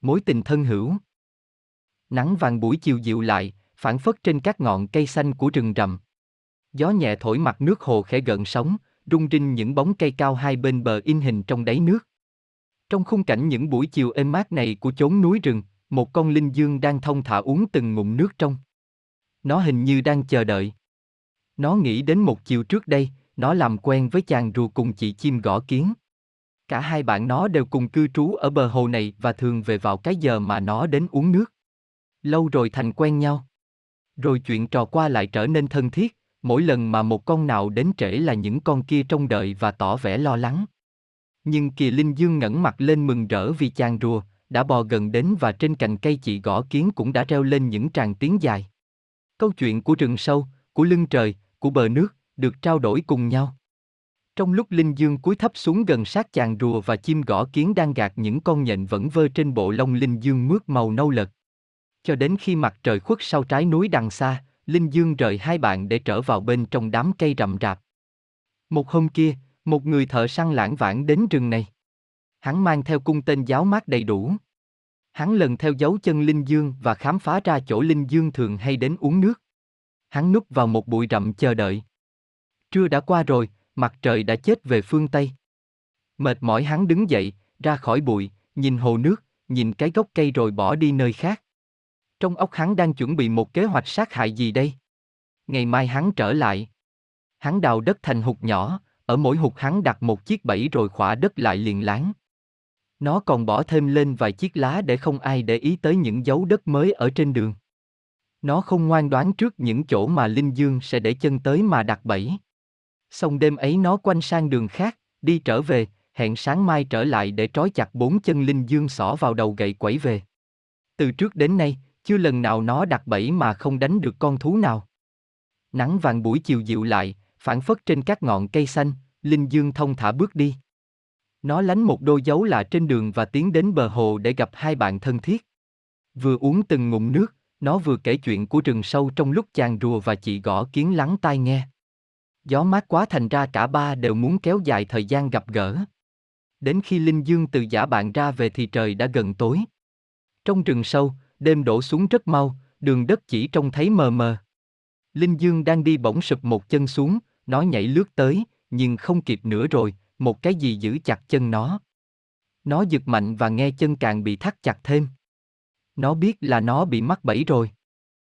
mối tình thân hữu. Nắng vàng buổi chiều dịu lại, phản phất trên các ngọn cây xanh của rừng rậm. Gió nhẹ thổi mặt nước hồ khẽ gợn sóng, rung rinh những bóng cây cao hai bên bờ in hình trong đáy nước. Trong khung cảnh những buổi chiều êm mát này của chốn núi rừng, một con linh dương đang thông thả uống từng ngụm nước trong. Nó hình như đang chờ đợi. Nó nghĩ đến một chiều trước đây, nó làm quen với chàng rùa cùng chị chim gõ kiến. Cả hai bạn nó đều cùng cư trú ở bờ hồ này và thường về vào cái giờ mà nó đến uống nước. Lâu rồi thành quen nhau. Rồi chuyện trò qua lại trở nên thân thiết, mỗi lần mà một con nào đến trễ là những con kia trông đợi và tỏ vẻ lo lắng. Nhưng kỳ Linh Dương ngẩng mặt lên mừng rỡ vì chàng rùa, đã bò gần đến và trên cành cây chị gõ kiến cũng đã reo lên những tràng tiếng dài. Câu chuyện của rừng sâu, của lưng trời, của bờ nước, được trao đổi cùng nhau. Trong lúc Linh Dương cúi thấp xuống gần sát chàng rùa và chim gõ kiến đang gạt những con nhện vẫn vơ trên bộ lông Linh Dương mướt màu nâu lật. Cho đến khi mặt trời khuất sau trái núi đằng xa, Linh Dương rời hai bạn để trở vào bên trong đám cây rậm rạp. Một hôm kia, một người thợ săn lãng vãng đến rừng này. Hắn mang theo cung tên giáo mát đầy đủ. Hắn lần theo dấu chân Linh Dương và khám phá ra chỗ Linh Dương thường hay đến uống nước. Hắn núp vào một bụi rậm chờ đợi. Trưa đã qua rồi, mặt trời đã chết về phương Tây. Mệt mỏi hắn đứng dậy, ra khỏi bụi, nhìn hồ nước, nhìn cái gốc cây rồi bỏ đi nơi khác. Trong óc hắn đang chuẩn bị một kế hoạch sát hại gì đây? Ngày mai hắn trở lại. Hắn đào đất thành hụt nhỏ, ở mỗi hụt hắn đặt một chiếc bẫy rồi khỏa đất lại liền láng. Nó còn bỏ thêm lên vài chiếc lá để không ai để ý tới những dấu đất mới ở trên đường. Nó không ngoan đoán trước những chỗ mà Linh Dương sẽ để chân tới mà đặt bẫy. Xong đêm ấy nó quanh sang đường khác, đi trở về, hẹn sáng mai trở lại để trói chặt bốn chân Linh Dương xỏ vào đầu gậy quẩy về. Từ trước đến nay, chưa lần nào nó đặt bẫy mà không đánh được con thú nào. Nắng vàng buổi chiều dịu lại, phản phất trên các ngọn cây xanh, Linh Dương thông thả bước đi. Nó lánh một đôi dấu lạ trên đường và tiến đến bờ hồ để gặp hai bạn thân thiết. Vừa uống từng ngụm nước, nó vừa kể chuyện của rừng sâu trong lúc chàng rùa và chị gõ kiến lắng tai nghe. Gió mát quá thành ra cả ba đều muốn kéo dài thời gian gặp gỡ. Đến khi Linh Dương từ giả bạn ra về thì trời đã gần tối. Trong rừng sâu, đêm đổ xuống rất mau, đường đất chỉ trông thấy mờ mờ. Linh Dương đang đi bỗng sụp một chân xuống, nó nhảy lướt tới, nhưng không kịp nữa rồi, một cái gì giữ chặt chân nó. Nó giật mạnh và nghe chân càng bị thắt chặt thêm. Nó biết là nó bị mắc bẫy rồi.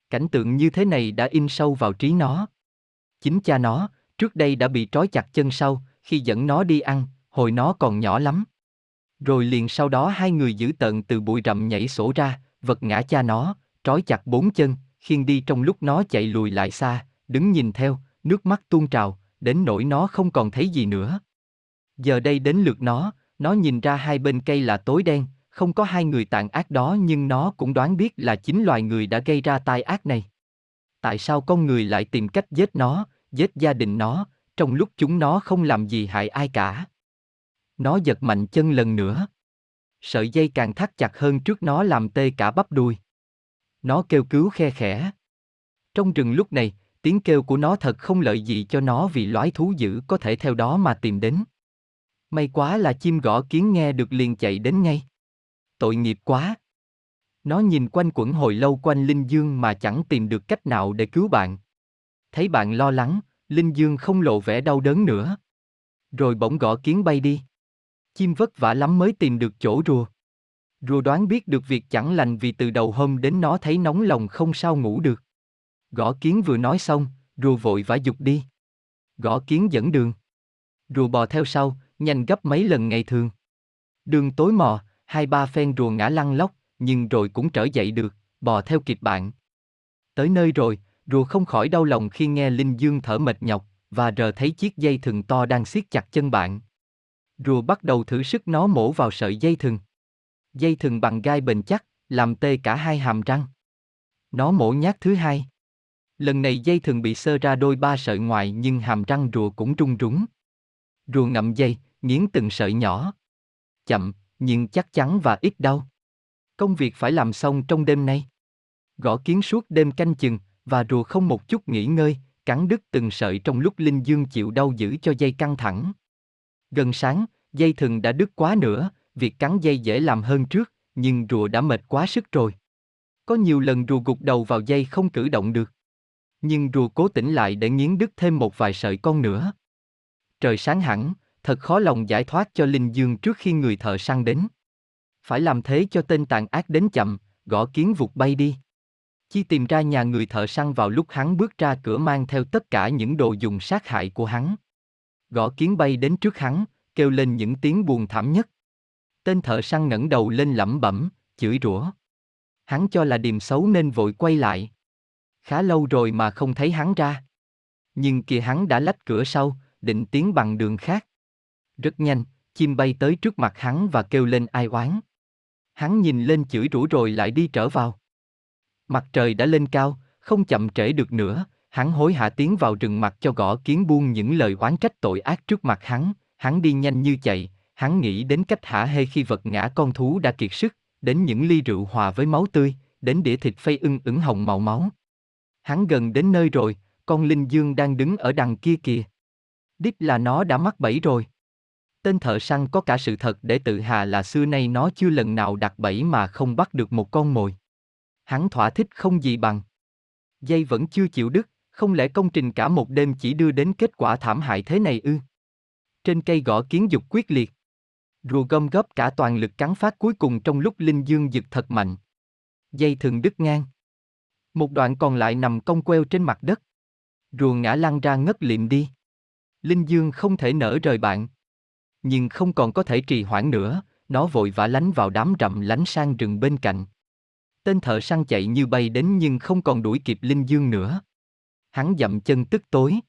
Cảnh tượng như thế này đã in sâu vào trí nó. Chính cha nó, trước đây đã bị trói chặt chân sau, khi dẫn nó đi ăn, hồi nó còn nhỏ lắm. Rồi liền sau đó hai người giữ tận từ bụi rậm nhảy sổ ra, vật ngã cha nó, trói chặt bốn chân, khiêng đi trong lúc nó chạy lùi lại xa, đứng nhìn theo, nước mắt tuôn trào, đến nỗi nó không còn thấy gì nữa. Giờ đây đến lượt nó, nó nhìn ra hai bên cây là tối đen, không có hai người tàn ác đó nhưng nó cũng đoán biết là chính loài người đã gây ra tai ác này. Tại sao con người lại tìm cách giết nó, giết gia đình nó, trong lúc chúng nó không làm gì hại ai cả? Nó giật mạnh chân lần nữa. Sợi dây càng thắt chặt hơn trước nó làm tê cả bắp đuôi. Nó kêu cứu khe khẽ. Trong rừng lúc này, tiếng kêu của nó thật không lợi gì cho nó vì loái thú dữ có thể theo đó mà tìm đến. May quá là chim gõ kiến nghe được liền chạy đến ngay. Tội nghiệp quá. Nó nhìn quanh quẩn hồi lâu quanh Linh Dương mà chẳng tìm được cách nào để cứu bạn. Thấy bạn lo lắng, Linh Dương không lộ vẻ đau đớn nữa. Rồi bỗng gõ kiến bay đi. Chim vất vả lắm mới tìm được chỗ rùa. Rùa đoán biết được việc chẳng lành vì từ đầu hôm đến nó thấy nóng lòng không sao ngủ được. Gõ kiến vừa nói xong, rùa vội vã dục đi. Gõ kiến dẫn đường. Rùa bò theo sau, nhanh gấp mấy lần ngày thường. Đường tối mò, hai ba phen rùa ngã lăn lóc, nhưng rồi cũng trở dậy được, bò theo kịp bạn. Tới nơi rồi, rùa không khỏi đau lòng khi nghe Linh Dương thở mệt nhọc, và rờ thấy chiếc dây thừng to đang siết chặt chân bạn. Rùa bắt đầu thử sức nó mổ vào sợi dây thừng. Dây thừng bằng gai bền chắc, làm tê cả hai hàm răng. Nó mổ nhát thứ hai. Lần này dây thừng bị sơ ra đôi ba sợi ngoài nhưng hàm răng rùa cũng rung rúng. Rùa ngậm dây, nghiến từng sợi nhỏ. Chậm, nhưng chắc chắn và ít đau. Công việc phải làm xong trong đêm nay. Gõ kiến suốt đêm canh chừng, và rùa không một chút nghỉ ngơi, cắn đứt từng sợi trong lúc Linh Dương chịu đau giữ cho dây căng thẳng. Gần sáng, dây thừng đã đứt quá nữa, việc cắn dây dễ làm hơn trước, nhưng rùa đã mệt quá sức rồi. Có nhiều lần rùa gục đầu vào dây không cử động được. Nhưng rùa cố tỉnh lại để nghiến đứt thêm một vài sợi con nữa. Trời sáng hẳn, thật khó lòng giải thoát cho Linh Dương trước khi người thợ săn đến. Phải làm thế cho tên tàn ác đến chậm, gõ kiến vụt bay đi. Chi tìm ra nhà người thợ săn vào lúc hắn bước ra cửa mang theo tất cả những đồ dùng sát hại của hắn. Gõ kiến bay đến trước hắn, kêu lên những tiếng buồn thảm nhất. Tên thợ săn ngẩng đầu lên lẩm bẩm, chửi rủa. Hắn cho là điềm xấu nên vội quay lại. Khá lâu rồi mà không thấy hắn ra. Nhưng kìa hắn đã lách cửa sau, định tiến bằng đường khác. Rất nhanh, chim bay tới trước mặt hắn và kêu lên ai oán. Hắn nhìn lên chửi rủa rồi lại đi trở vào. Mặt trời đã lên cao, không chậm trễ được nữa, hắn hối hả tiến vào rừng mặt cho gõ kiến buông những lời oán trách tội ác trước mặt hắn, hắn đi nhanh như chạy, hắn nghĩ đến cách hả hê khi vật ngã con thú đã kiệt sức, đến những ly rượu hòa với máu tươi, đến đĩa thịt phây ưng ửng hồng màu máu. Hắn gần đến nơi rồi, con linh dương đang đứng ở đằng kia kìa. Đích là nó đã mắc bẫy rồi. Tên thợ săn có cả sự thật để tự hà là xưa nay nó chưa lần nào đặt bẫy mà không bắt được một con mồi. Hắn thỏa thích không gì bằng. Dây vẫn chưa chịu đứt, không lẽ công trình cả một đêm chỉ đưa đến kết quả thảm hại thế này ư? Trên cây gõ kiến dục quyết liệt. Rùa gom góp cả toàn lực cắn phát cuối cùng trong lúc Linh Dương giật thật mạnh. Dây thường đứt ngang. Một đoạn còn lại nằm cong queo trên mặt đất. Rùa ngã lăn ra ngất liệm đi. Linh Dương không thể nở rời bạn. Nhưng không còn có thể trì hoãn nữa, nó vội vã lánh vào đám rậm lánh sang rừng bên cạnh. Tên thợ săn chạy như bay đến nhưng không còn đuổi kịp Linh Dương nữa. Hắn dậm chân tức tối.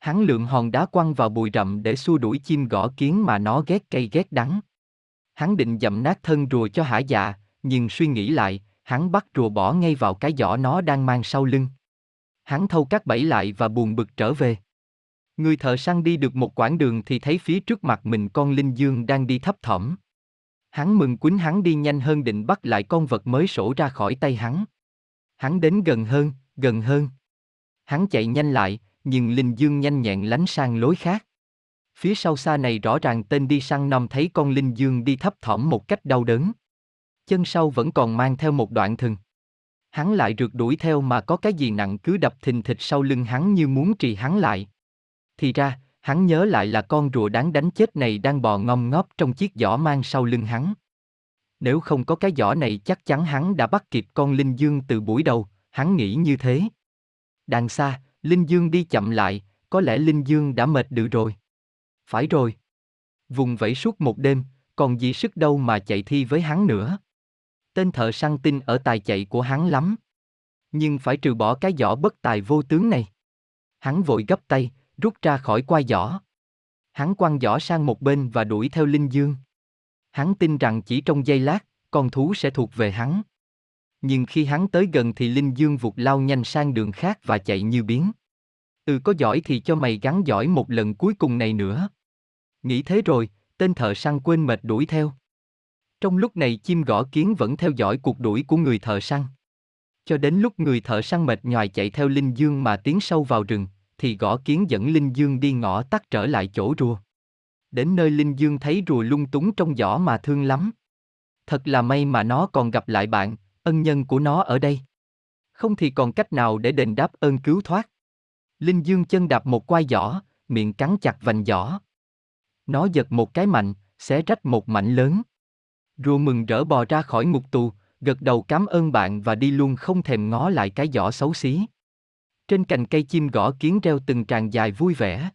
Hắn lượng hòn đá quăng vào bụi rậm để xua đuổi chim gõ kiến mà nó ghét cây ghét đắng. Hắn định dậm nát thân rùa cho hả dạ, nhưng suy nghĩ lại, hắn bắt rùa bỏ ngay vào cái giỏ nó đang mang sau lưng. Hắn thâu các bẫy lại và buồn bực trở về. Người thợ săn đi được một quãng đường thì thấy phía trước mặt mình con linh dương đang đi thấp thỏm. Hắn mừng quýnh hắn đi nhanh hơn định bắt lại con vật mới sổ ra khỏi tay hắn. Hắn đến gần hơn, gần hơn. Hắn chạy nhanh lại, nhưng Linh Dương nhanh nhẹn lánh sang lối khác. Phía sau xa này rõ ràng tên đi săn nom thấy con Linh Dương đi thấp thỏm một cách đau đớn. Chân sau vẫn còn mang theo một đoạn thừng. Hắn lại rượt đuổi theo mà có cái gì nặng cứ đập thình thịch sau lưng hắn như muốn trì hắn lại. Thì ra, hắn nhớ lại là con rùa đáng đánh chết này đang bò ngom ngóp trong chiếc giỏ mang sau lưng hắn. Nếu không có cái giỏ này chắc chắn hắn đã bắt kịp con Linh Dương từ buổi đầu, hắn nghĩ như thế. Đằng xa, Linh Dương đi chậm lại, có lẽ Linh Dương đã mệt đự rồi. Phải rồi. Vùng vẫy suốt một đêm, còn gì sức đâu mà chạy thi với hắn nữa. Tên thợ săn tin ở tài chạy của hắn lắm. Nhưng phải trừ bỏ cái giỏ bất tài vô tướng này. Hắn vội gấp tay, rút ra khỏi quai giỏ. Hắn quăng giỏ sang một bên và đuổi theo Linh Dương. Hắn tin rằng chỉ trong giây lát, con thú sẽ thuộc về hắn. Nhưng khi hắn tới gần thì Linh Dương vụt lao nhanh sang đường khác và chạy như biến. Ừ có giỏi thì cho mày gắn giỏi một lần cuối cùng này nữa. Nghĩ thế rồi, tên thợ săn quên mệt đuổi theo. Trong lúc này chim gõ kiến vẫn theo dõi cuộc đuổi của người thợ săn. Cho đến lúc người thợ săn mệt nhòi chạy theo Linh Dương mà tiến sâu vào rừng, thì gõ kiến dẫn Linh Dương đi ngõ tắt trở lại chỗ rùa. Đến nơi Linh Dương thấy rùa lung túng trong giỏ mà thương lắm. Thật là may mà nó còn gặp lại bạn, ân nhân của nó ở đây. Không thì còn cách nào để đền đáp ơn cứu thoát. Linh Dương chân đạp một quai giỏ, miệng cắn chặt vành giỏ. Nó giật một cái mạnh, xé rách một mảnh lớn. Rùa mừng rỡ bò ra khỏi ngục tù, gật đầu cảm ơn bạn và đi luôn không thèm ngó lại cái giỏ xấu xí. Trên cành cây chim gõ kiến reo từng tràng dài vui vẻ.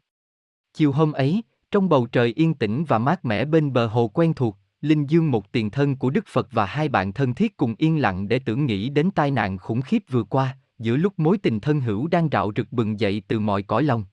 Chiều hôm ấy, trong bầu trời yên tĩnh và mát mẻ bên bờ hồ quen thuộc, Linh Dương một tiền thân của Đức Phật và hai bạn thân thiết cùng yên lặng để tưởng nghĩ đến tai nạn khủng khiếp vừa qua, giữa lúc mối tình thân hữu đang rạo rực bừng dậy từ mọi cõi lòng.